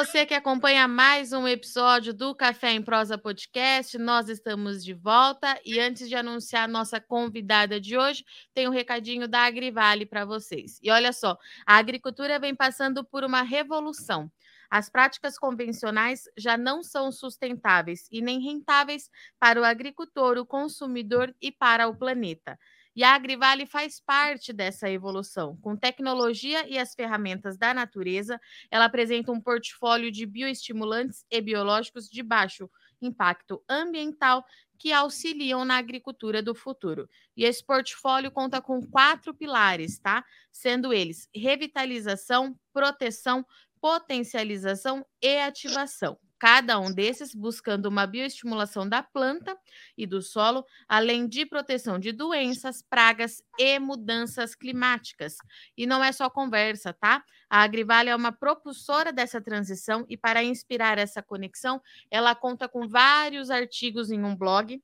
Você que acompanha mais um episódio do Café em Prosa Podcast. Nós estamos de volta e antes de anunciar a nossa convidada de hoje, tem um recadinho da Agrivale para vocês. E olha só, a agricultura vem passando por uma revolução. As práticas convencionais já não são sustentáveis e nem rentáveis para o agricultor, o consumidor e para o planeta. E a Agrivale faz parte dessa evolução. Com tecnologia e as ferramentas da natureza, ela apresenta um portfólio de bioestimulantes e biológicos de baixo impacto ambiental que auxiliam na agricultura do futuro. E esse portfólio conta com quatro pilares, tá? Sendo eles revitalização, proteção, potencialização e ativação cada um desses buscando uma bioestimulação da planta e do solo, além de proteção de doenças, pragas e mudanças climáticas. E não é só conversa, tá? A Agrivale é uma propulsora dessa transição e para inspirar essa conexão, ela conta com vários artigos em um blog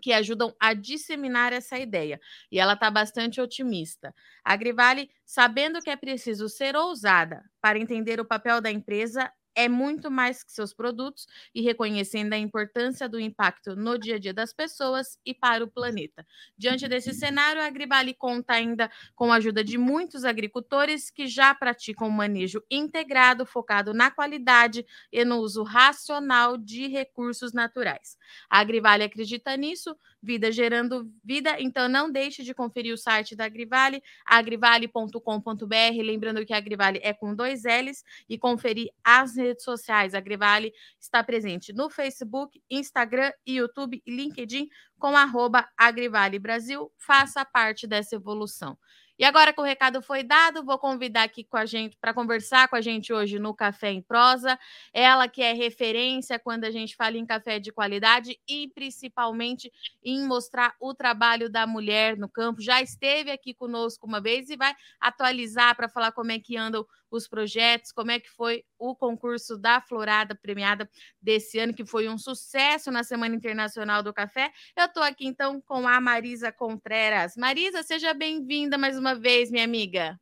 que ajudam a disseminar essa ideia. E ela está bastante otimista. A Agrivale, sabendo que é preciso ser ousada para entender o papel da empresa é muito mais que seus produtos e reconhecendo a importância do impacto no dia a dia das pessoas e para o planeta. Diante desse cenário, a Agribali conta ainda com a ajuda de muitos agricultores que já praticam manejo integrado, focado na qualidade e no uso racional de recursos naturais. A Agrivale acredita nisso, vida gerando vida, então não deixe de conferir o site da Agrivale, agrivale.com.br, lembrando que a Agrivale é com dois L's, e conferir as redes sociais. A Grivale está presente no Facebook, Instagram, YouTube e LinkedIn com arroba Agrivale Brasil. Faça parte dessa evolução. E agora que o recado foi dado, vou convidar aqui com a gente para conversar com a gente hoje no Café em Prosa. Ela que é referência quando a gente fala em café de qualidade e principalmente em mostrar o trabalho da mulher no campo. Já esteve aqui conosco uma vez e vai atualizar para falar como é que andam os projetos, como é que foi o concurso da Florada premiada desse ano, que foi um sucesso na Semana Internacional do Café. Eu estou aqui então com a Marisa Contreras. Marisa, seja bem-vinda mais uma vez, minha amiga.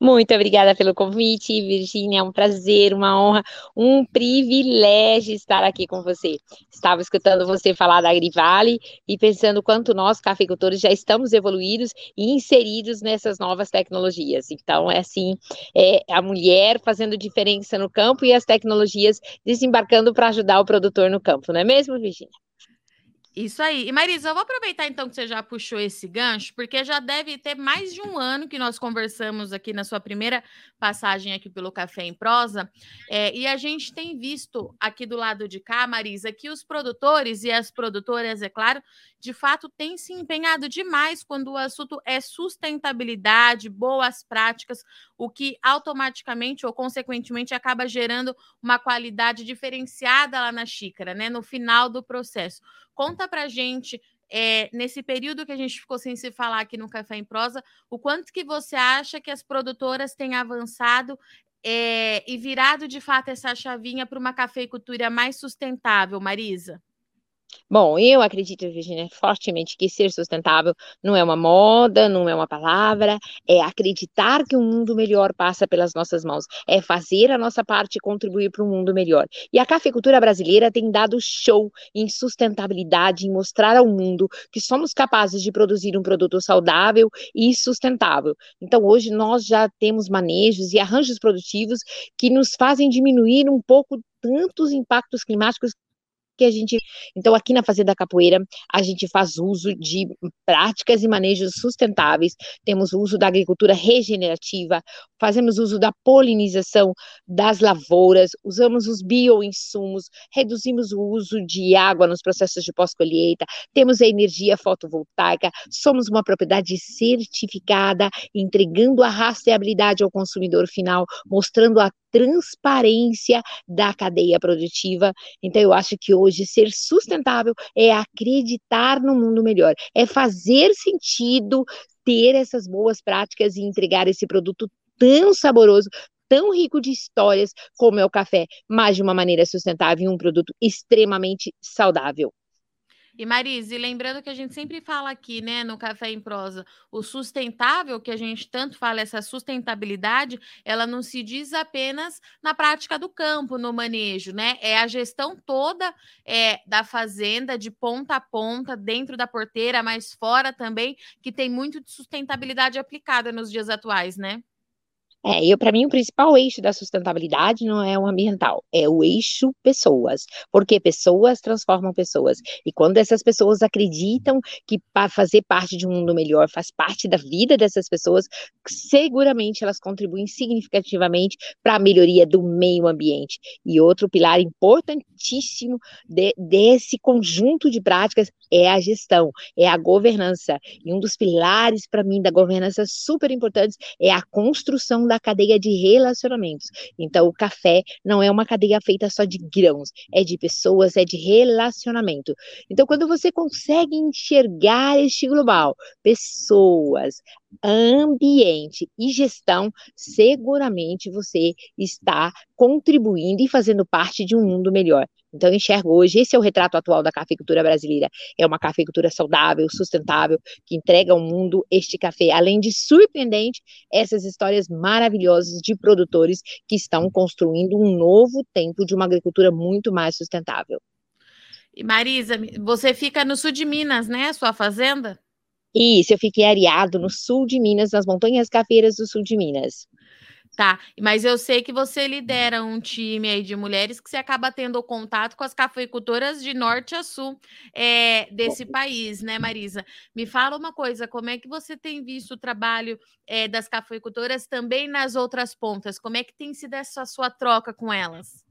Muito obrigada pelo convite, Virginia. É um prazer, uma honra, um privilégio estar aqui com você. Estava escutando você falar da Agrivale e pensando quanto nós, cafeicultores, já estamos evoluídos e inseridos nessas novas tecnologias. Então, é assim, é a mulher fazendo diferença no campo e as tecnologias desembarcando para ajudar o produtor no campo, não é mesmo, Virginia? Isso aí. E Marisa, eu vou aproveitar então que você já puxou esse gancho, porque já deve ter mais de um ano que nós conversamos aqui na sua primeira passagem aqui pelo Café em Prosa, é, e a gente tem visto aqui do lado de cá, Marisa, que os produtores e as produtoras, é claro, de fato têm se empenhado demais quando o assunto é sustentabilidade, boas práticas, o que automaticamente ou consequentemente acaba gerando uma qualidade diferenciada lá na xícara, né? No final do processo. Conta pra gente, é, nesse período que a gente ficou sem se falar aqui no Café em Prosa, o quanto que você acha que as produtoras têm avançado é, e virado de fato essa chavinha para uma cafeicultura mais sustentável, Marisa? Bom, eu acredito, Virginia, fortemente que ser sustentável não é uma moda, não é uma palavra, é acreditar que um mundo melhor passa pelas nossas mãos, é fazer a nossa parte e contribuir para um mundo melhor. E a cafeicultura brasileira tem dado show em sustentabilidade, em mostrar ao mundo que somos capazes de produzir um produto saudável e sustentável. Então, hoje nós já temos manejos e arranjos produtivos que nos fazem diminuir um pouco tantos impactos climáticos que a gente. Então, aqui na Fazenda Capoeira, a gente faz uso de práticas e manejos sustentáveis, temos o uso da agricultura regenerativa, fazemos uso da polinização das lavouras, usamos os bioinsumos, reduzimos o uso de água nos processos de pós-colheita, temos a energia fotovoltaica, somos uma propriedade certificada, entregando a rastreabilidade ao consumidor final, mostrando a transparência da cadeia produtiva. Então, eu acho que hoje ser sustentável é acreditar no mundo melhor, é fazer sentido ter essas boas práticas e entregar esse produto tão saboroso, tão rico de histórias como é o café, mas de uma maneira sustentável e um produto extremamente saudável. E Marise, lembrando que a gente sempre fala aqui, né, no Café em Prosa, o sustentável, que a gente tanto fala, essa sustentabilidade, ela não se diz apenas na prática do campo, no manejo, né? É a gestão toda é, da fazenda, de ponta a ponta, dentro da porteira, mas fora também, que tem muito de sustentabilidade aplicada nos dias atuais, né? É, eu para mim o principal eixo da sustentabilidade não é o ambiental, é o eixo pessoas, porque pessoas transformam pessoas. E quando essas pessoas acreditam que para fazer parte de um mundo melhor faz parte da vida dessas pessoas, seguramente elas contribuem significativamente para a melhoria do meio ambiente. E outro pilar importantíssimo de, desse conjunto de práticas é a gestão, é a governança. E um dos pilares para mim da governança super importantes é a construção da da cadeia de relacionamentos. Então, o café não é uma cadeia feita só de grãos, é de pessoas, é de relacionamento. Então, quando você consegue enxergar este global, pessoas, ambiente e gestão, seguramente você está contribuindo e fazendo parte de um mundo melhor. Então, enxergo hoje, esse é o retrato atual da cafeicultura brasileira. É uma cafeicultura saudável, sustentável, que entrega ao mundo este café, além de surpreendente, essas histórias maravilhosas de produtores que estão construindo um novo tempo de uma agricultura muito mais sustentável. E Marisa, você fica no sul de Minas, né? Sua fazenda? Isso, eu fiquei areado no sul de Minas, nas montanhas cafeiras do sul de Minas. Tá, mas eu sei que você lidera um time aí de mulheres que você acaba tendo contato com as cafeicultoras de norte a sul é, desse país, né, Marisa? Me fala uma coisa, como é que você tem visto o trabalho é, das cafeicultoras também nas outras pontas? Como é que tem sido essa sua troca com elas?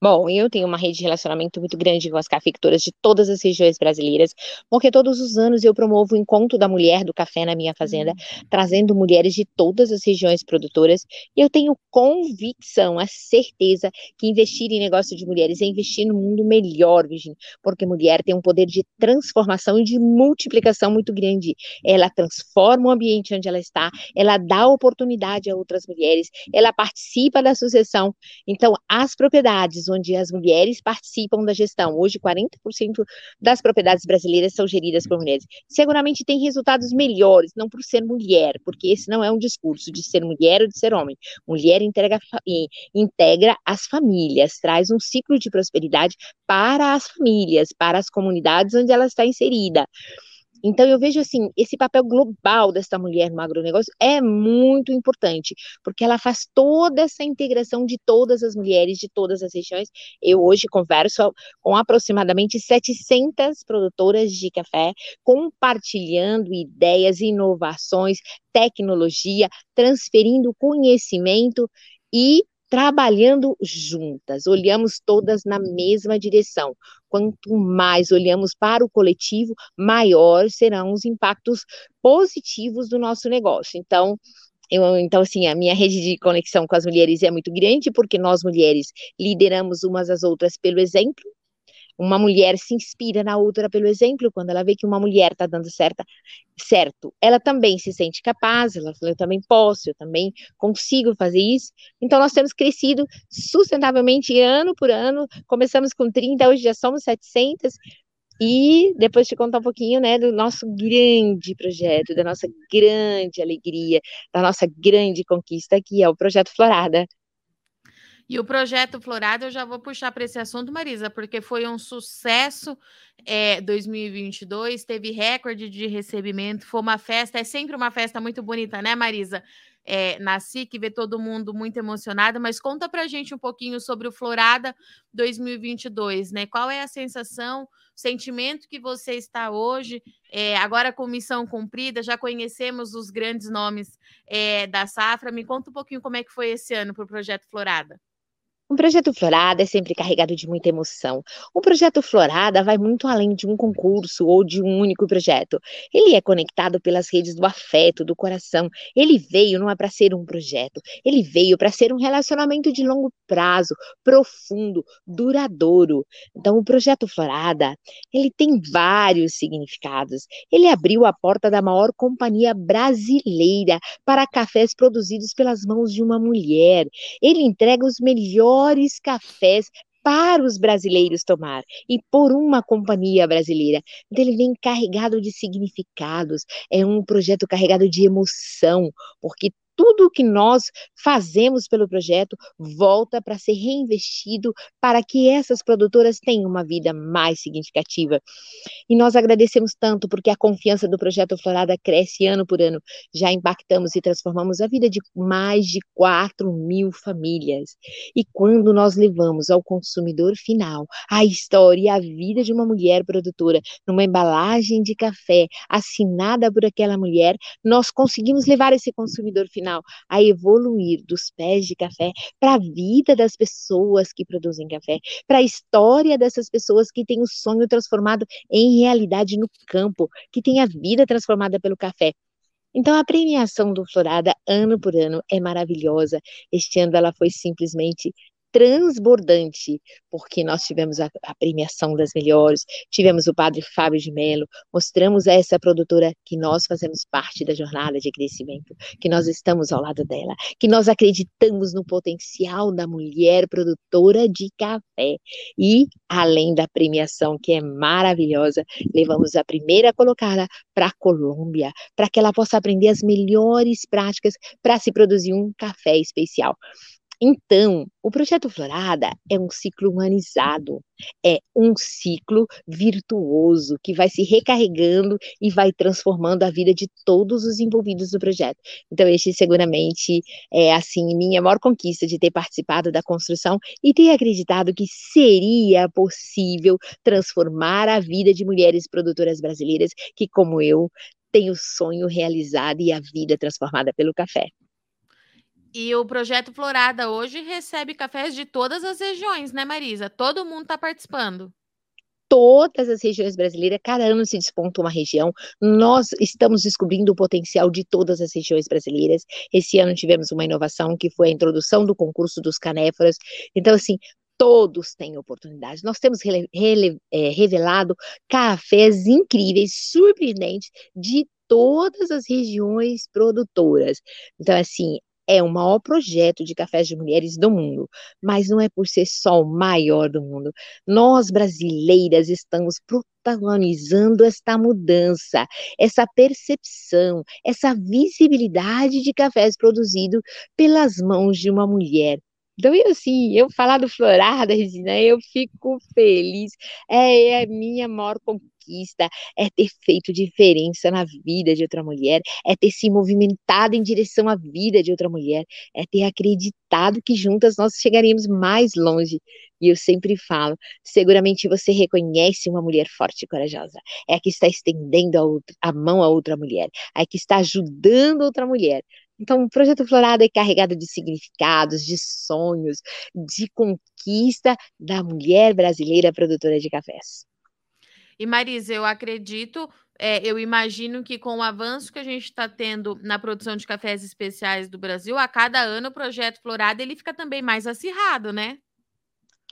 Bom, eu tenho uma rede de relacionamento muito grande com as cafeicultoras de todas as regiões brasileiras, porque todos os anos eu promovo o encontro da mulher do café na minha fazenda, uhum. trazendo mulheres de todas as regiões produtoras. E eu tenho convicção, a certeza que investir em negócio de mulheres é investir no mundo melhor, Virginia, porque mulher tem um poder de transformação e de multiplicação muito grande. Ela transforma o ambiente onde ela está, ela dá oportunidade a outras mulheres, ela participa da sucessão. Então, as propriedades propriedades onde as mulheres participam da gestão. Hoje, 40% das propriedades brasileiras são geridas por mulheres. Seguramente tem resultados melhores, não por ser mulher, porque esse não é um discurso de ser mulher ou de ser homem. Mulher integra, integra as famílias, traz um ciclo de prosperidade para as famílias, para as comunidades onde ela está inserida. Então, eu vejo assim, esse papel global dessa mulher no agronegócio é muito importante, porque ela faz toda essa integração de todas as mulheres de todas as regiões. Eu hoje converso com aproximadamente 700 produtoras de café, compartilhando ideias, inovações, tecnologia, transferindo conhecimento e trabalhando juntas, olhamos todas na mesma direção. Quanto mais olhamos para o coletivo, maior serão os impactos positivos do nosso negócio. Então, eu, então, assim, a minha rede de conexão com as mulheres é muito grande, porque nós mulheres lideramos umas às outras pelo exemplo, uma mulher se inspira na outra pelo exemplo, quando ela vê que uma mulher está dando certa, certo, ela também se sente capaz, ela fala, eu também posso, eu também consigo fazer isso. Então, nós temos crescido sustentavelmente ano por ano, começamos com 30, hoje já somos 700, e depois te contar um pouquinho, né, do nosso grande projeto, da nossa grande alegria, da nossa grande conquista, que é o Projeto Florada. E o projeto Florada, eu já vou puxar para esse assunto, Marisa, porque foi um sucesso é, 2022, teve recorde de recebimento, foi uma festa, é sempre uma festa muito bonita, né, Marisa? É, SIC, ver todo mundo muito emocionado, mas conta para gente um pouquinho sobre o Florada 2022, né? Qual é a sensação, sentimento que você está hoje, é, agora com missão cumprida, já conhecemos os grandes nomes é, da safra, me conta um pouquinho como é que foi esse ano para o Projeto Florada. Um projeto Florada é sempre carregado de muita emoção. Um projeto Florada vai muito além de um concurso ou de um único projeto. Ele é conectado pelas redes do afeto, do coração. Ele veio não é para ser um projeto, ele veio para ser um relacionamento de longo prazo, profundo, duradouro. Então, o projeto Florada, ele tem vários significados. Ele abriu a porta da maior companhia brasileira para cafés produzidos pelas mãos de uma mulher. Ele entrega os melhores melhores cafés para os brasileiros tomar e por uma companhia brasileira. Então, ele vem carregado de significados, é um projeto carregado de emoção, porque tudo o que nós fazemos pelo projeto volta para ser reinvestido para que essas produtoras tenham uma vida mais significativa. E nós agradecemos tanto porque a confiança do projeto Florada cresce ano por ano. Já impactamos e transformamos a vida de mais de 4 mil famílias. E quando nós levamos ao consumidor final a história e a vida de uma mulher produtora numa embalagem de café assinada por aquela mulher, nós conseguimos levar esse consumidor final final a evoluir dos pés de café para a vida das pessoas que produzem café, para a história dessas pessoas que têm o sonho transformado em realidade no campo, que têm a vida transformada pelo café. Então, a premiação do Florada, ano por ano, é maravilhosa. Este ano ela foi simplesmente transbordante, porque nós tivemos a, a, premiação das melhores, tivemos o padre Fábio de Mello, mostramos a essa produtora que nós fazemos parte da jornada de crescimento, que nós estamos ao lado dela, que nós acreditamos no potencial da mulher produtora de café. E, além da premiação, que é maravilhosa, levamos a primeira colocada para a Colômbia, para que ela possa aprender as melhores práticas para se produzir um café especial. Então, o projeto Florada é um ciclo humanizado, é um ciclo virtuoso que vai se recarregando e vai transformando a vida de todos os envolvidos no projeto. Então, este seguramente é assim minha maior conquista de ter participado da construção e ter acreditado que seria possível transformar a vida de mulheres produtoras brasileiras que, como eu, têm o sonho realizado e a vida transformada pelo café. E o projeto Florada hoje recebe cafés de todas as regiões, né, Marisa? Todo mundo está participando todas as regiões brasileiras, cada ano se desponta uma região. Nós estamos descobrindo o potencial de todas as regiões brasileiras. Esse ano tivemos uma inovação que foi a introdução do concurso dos canéforas. Então, assim, todos têm oportunidade. Nós temos é, revelado cafés incríveis, surpreendentes, de todas as regiões produtoras. Então, assim, é o maior projeto de cafés de mulheres do mundo, mas não é por ser só o maior do mundo. Nós brasileiras estamos protagonizando esta mudança, essa percepção, essa visibilidade de cafés produzidos pelas mãos de uma mulher. Então, eu, assim, eu falar do Florada, Regina, eu fico feliz. É, é minha maior conquista, é ter feito diferença na vida de outra mulher, é ter se movimentado em direção à vida de outra mulher, é ter acreditado que juntas nós chegaríamos mais longe. E eu sempre falo, seguramente você reconhece uma mulher forte e corajosa. É a que está estendendo a, outra, a mão a outra mulher, é a que está ajudando outra mulher então, o Projeto Florada é carregado de significados, de sonhos, de conquista da mulher brasileira produtora de cafés. E Marisa, eu acredito, é, eu imagino que com o avanço que a gente está tendo na produção de cafés especiais do Brasil, a cada ano o Projeto Florada ele fica também mais acirrado, né?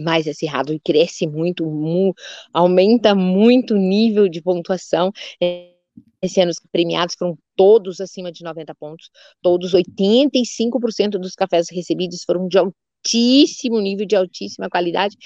mais acirrado e cresce muito, mu aumenta muito o nível de pontuação. Esse ano os premiados foram todos acima de 90 pontos, todos 85% dos cafés recebidos foram de altíssimo nível, de altíssima qualidade.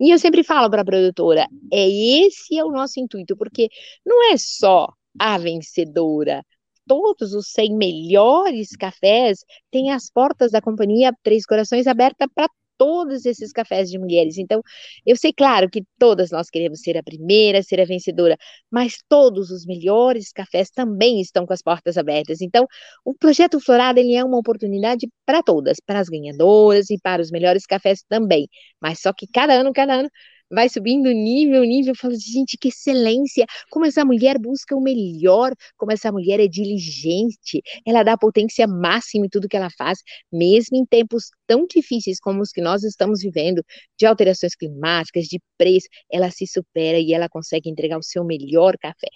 E eu sempre falo para a produtora, é esse é o nosso intuito, porque não é só a vencedora, todos os 100 melhores cafés têm as portas da companhia Três Corações abertas para todos esses cafés de mulheres. Então, eu sei, claro, que todas nós queremos ser a primeira, ser a vencedora, mas todos os melhores cafés também estão com as portas abertas. Então, o projeto Florada ele é uma oportunidade para todas, para as ganhadoras e para os melhores cafés também. Mas só que cada ano, cada ano vai subindo nível, nível, fala, gente, que excelência, como essa mulher busca o melhor, como essa mulher é diligente, ela dá potência máxima em tudo que ela faz, mesmo em tempos tão difíceis como os que nós estamos vivendo, de alterações climáticas, de preço, ela se supera e ela consegue entregar o seu melhor café.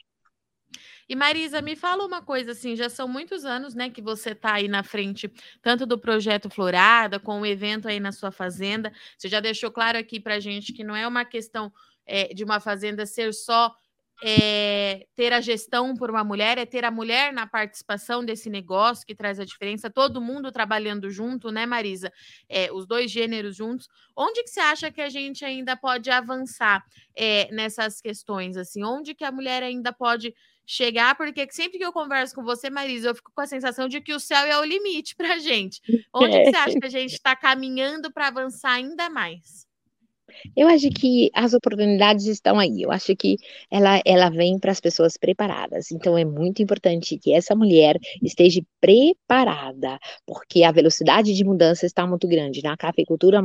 E Marisa, me fala uma coisa assim, já são muitos anos, né, que você está aí na frente, tanto do projeto Florada, com o evento aí na sua fazenda. Você já deixou claro aqui para gente que não é uma questão é, de uma fazenda ser só é ter a gestão por uma mulher, é ter a mulher na participação desse negócio que traz a diferença, todo mundo trabalhando junto, né, Marisa? É, os dois gêneros juntos. Onde que você acha que a gente ainda pode avançar é, nessas questões? Assim, onde que a mulher ainda pode chegar? Porque sempre que eu converso com você, Marisa, eu fico com a sensação de que o céu é o limite para a gente. Onde que você acha que a gente está caminhando para avançar ainda mais? Eu acho que as oportunidades estão aí. Eu acho que ela, ela vem para as pessoas preparadas. Então é muito importante que essa mulher esteja preparada, porque a velocidade de mudança está muito grande. Na cafeicultura,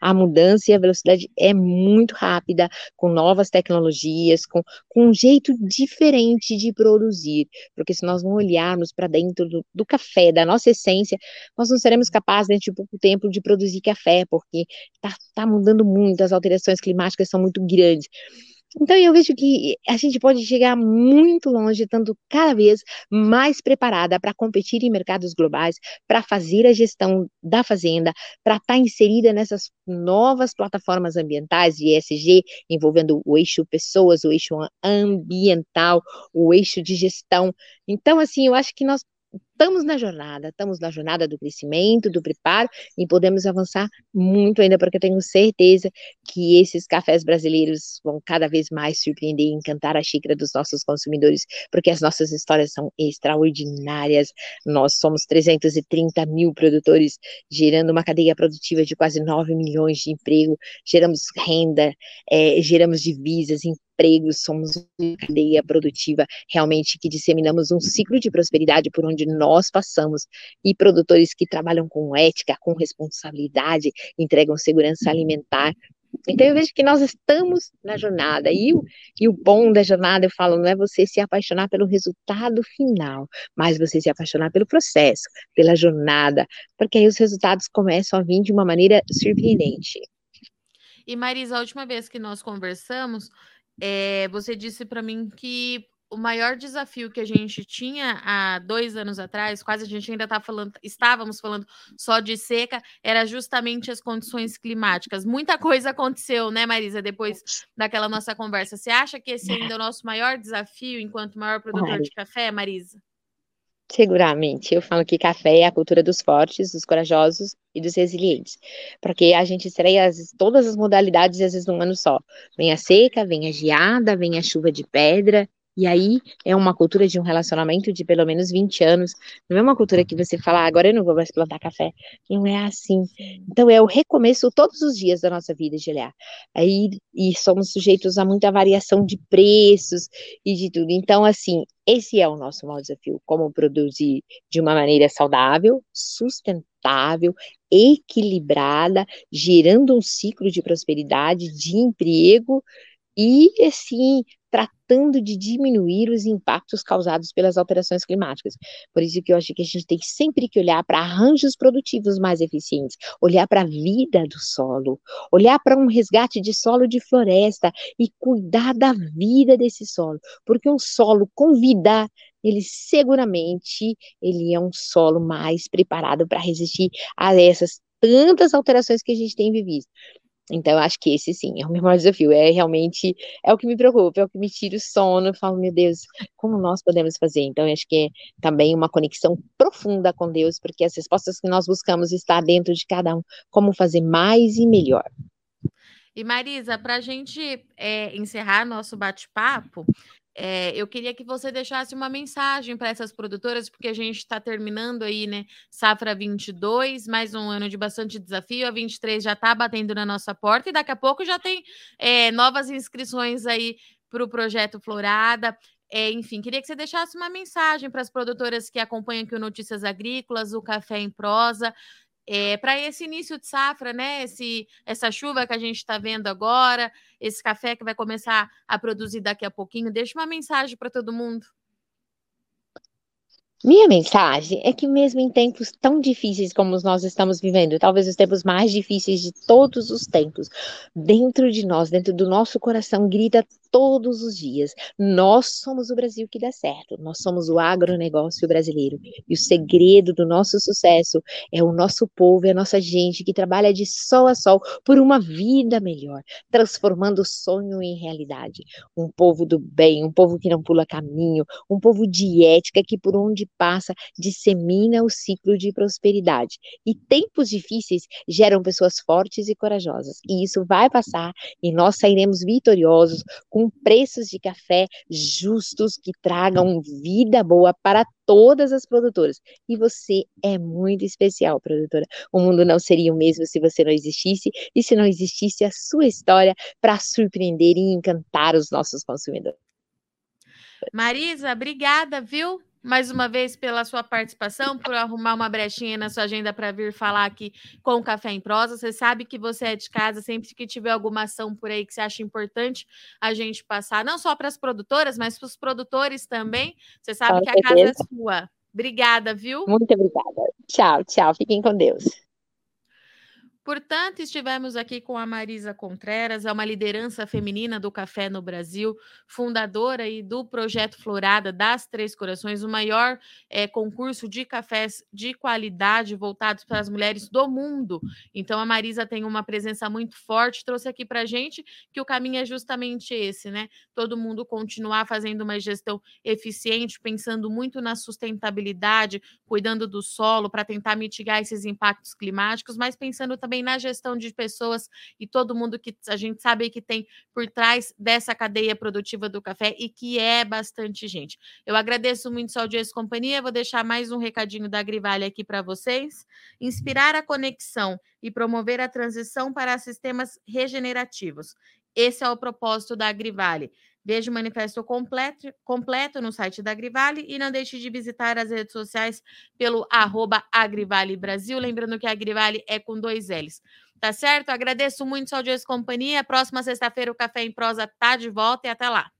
a mudança e a velocidade é muito rápida, com novas tecnologias, com, com um jeito diferente de produzir. Porque se nós não olharmos para dentro do, do café, da nossa essência, nós não seremos capazes, dentro de pouco tempo, de produzir café, porque está tá mudando muito as alterações climáticas são muito grandes. Então, eu vejo que a gente pode chegar muito longe, estando cada vez mais preparada para competir em mercados globais, para fazer a gestão da fazenda, para estar tá inserida nessas novas plataformas ambientais de ESG, envolvendo o eixo pessoas, o eixo ambiental, o eixo de gestão. Então, assim, eu acho que nós estamos na jornada, estamos na jornada do crescimento, do preparo e podemos avançar muito ainda, porque eu tenho certeza que esses cafés brasileiros vão cada vez mais surpreender e encantar a xícara dos nossos consumidores, porque as nossas histórias são extraordinárias. Nós somos 330 mil produtores, gerando uma cadeia produtiva de quase 9 milhões de emprego, geramos renda, é, geramos divisas, empregos, somos uma cadeia produtiva realmente que disseminamos um ciclo de prosperidade por onde nós passamos e produtores que trabalham com ética, com responsabilidade, entregam segurança alimentar. Então eu vejo que nós estamos na jornada e o, e o bom da jornada, eu falo, não é você se apaixonar pelo resultado final, mas você se apaixonar pelo processo, pela jornada, porque aí os resultados começam a vir de uma maneira surpreendente. E Marisa, a última vez que nós conversamos, é, você disse para mim que o maior desafio que a gente tinha há dois anos atrás, quase a gente ainda tá falando, estávamos falando só de seca, era justamente as condições climáticas. Muita coisa aconteceu, né, Marisa, depois daquela nossa conversa. Você acha que esse ainda é o nosso maior desafio enquanto maior produtor de café, Marisa? Seguramente. Eu falo que café é a cultura dos fortes, dos corajosos e dos resilientes. Porque a gente estreia as, todas as modalidades, às vezes, num ano só. Vem a seca, vem a geada, vem a chuva de pedra, e aí é uma cultura de um relacionamento de pelo menos 20 anos. Não é uma cultura que você fala, ah, agora eu não vou mais plantar café. Não é assim. Então é o recomeço todos os dias da nossa vida olhar. Aí e somos sujeitos a muita variação de preços e de tudo. Então, assim, esse é o nosso maior desafio: como produzir de uma maneira saudável, sustentável, equilibrada, gerando um ciclo de prosperidade, de emprego e, assim, tratando de diminuir os impactos causados pelas alterações climáticas. Por isso que eu acho que a gente tem sempre que olhar para arranjos produtivos mais eficientes, olhar para a vida do solo, olhar para um resgate de solo de floresta e cuidar da vida desse solo, porque um solo com vida ele seguramente ele é um solo mais preparado para resistir a essas tantas alterações que a gente tem vivido. Então, acho que esse sim é o meu maior desafio. É realmente é o que me preocupa, é o que me tira o sono. Eu falo, meu Deus, como nós podemos fazer? Então, acho que é também uma conexão profunda com Deus, porque as respostas que nós buscamos estão dentro de cada um. Como fazer mais e melhor. E Marisa, para a gente é, encerrar nosso bate-papo, é, eu queria que você deixasse uma mensagem para essas produtoras, porque a gente está terminando aí, né? Safra 22, mais um ano de bastante desafio. A 23 já está batendo na nossa porta e daqui a pouco já tem é, novas inscrições aí para o projeto Florada. É, enfim, queria que você deixasse uma mensagem para as produtoras que acompanham aqui o Notícias Agrícolas, o Café em Prosa, é, para esse início de safra, né? Esse, essa chuva que a gente está vendo agora, esse café que vai começar a produzir daqui a pouquinho, deixa uma mensagem para todo mundo. Minha mensagem é que, mesmo em tempos tão difíceis como nós estamos vivendo, talvez os tempos mais difíceis de todos os tempos, dentro de nós, dentro do nosso coração, grita todos os dias. Nós somos o Brasil que dá certo, nós somos o agronegócio brasileiro. E o segredo do nosso sucesso é o nosso povo, é a nossa gente que trabalha de sol a sol por uma vida melhor, transformando o sonho em realidade. Um povo do bem, um povo que não pula caminho, um povo de ética que por onde passa dissemina o ciclo de prosperidade. E tempos difíceis geram pessoas fortes e corajosas. E isso vai passar e nós sairemos vitoriosos com preços de café justos que tragam vida boa para todas as produtoras. E você é muito especial, produtora. O mundo não seria o mesmo se você não existisse e se não existisse a sua história para surpreender e encantar os nossos consumidores. Marisa, obrigada, viu? Mais uma vez pela sua participação, por arrumar uma brechinha na sua agenda para vir falar aqui com o Café em Prosa. Você sabe que você é de casa, sempre que tiver alguma ação por aí que você acha importante a gente passar, não só para as produtoras, mas para os produtores também. Você sabe com que certeza. a casa é sua. Obrigada, viu? Muito obrigada. Tchau, tchau. Fiquem com Deus. Portanto, estivemos aqui com a Marisa Contreras, é uma liderança feminina do café no Brasil, fundadora aí do projeto Florada das Três Corações, o maior é, concurso de cafés de qualidade voltados para as mulheres do mundo. Então, a Marisa tem uma presença muito forte, trouxe aqui para a gente que o caminho é justamente esse, né? Todo mundo continuar fazendo uma gestão eficiente, pensando muito na sustentabilidade, cuidando do solo para tentar mitigar esses impactos climáticos, mas pensando também também na gestão de pessoas e todo mundo que a gente sabe que tem por trás dessa cadeia produtiva do café e que é bastante gente. Eu agradeço muito sua audiência e companhia. Vou deixar mais um recadinho da Grivale aqui para vocês. Inspirar a conexão e promover a transição para sistemas regenerativos. Esse é o propósito da Agrivale. Veja o manifesto completo, completo no site da Agrivale e não deixe de visitar as redes sociais pelo arroba Agrivale Brasil. Lembrando que a Agrivale é com dois L's. Tá certo? Agradeço muito sua audiência e companhia. Próxima sexta-feira o Café em Prosa tá de volta e até lá.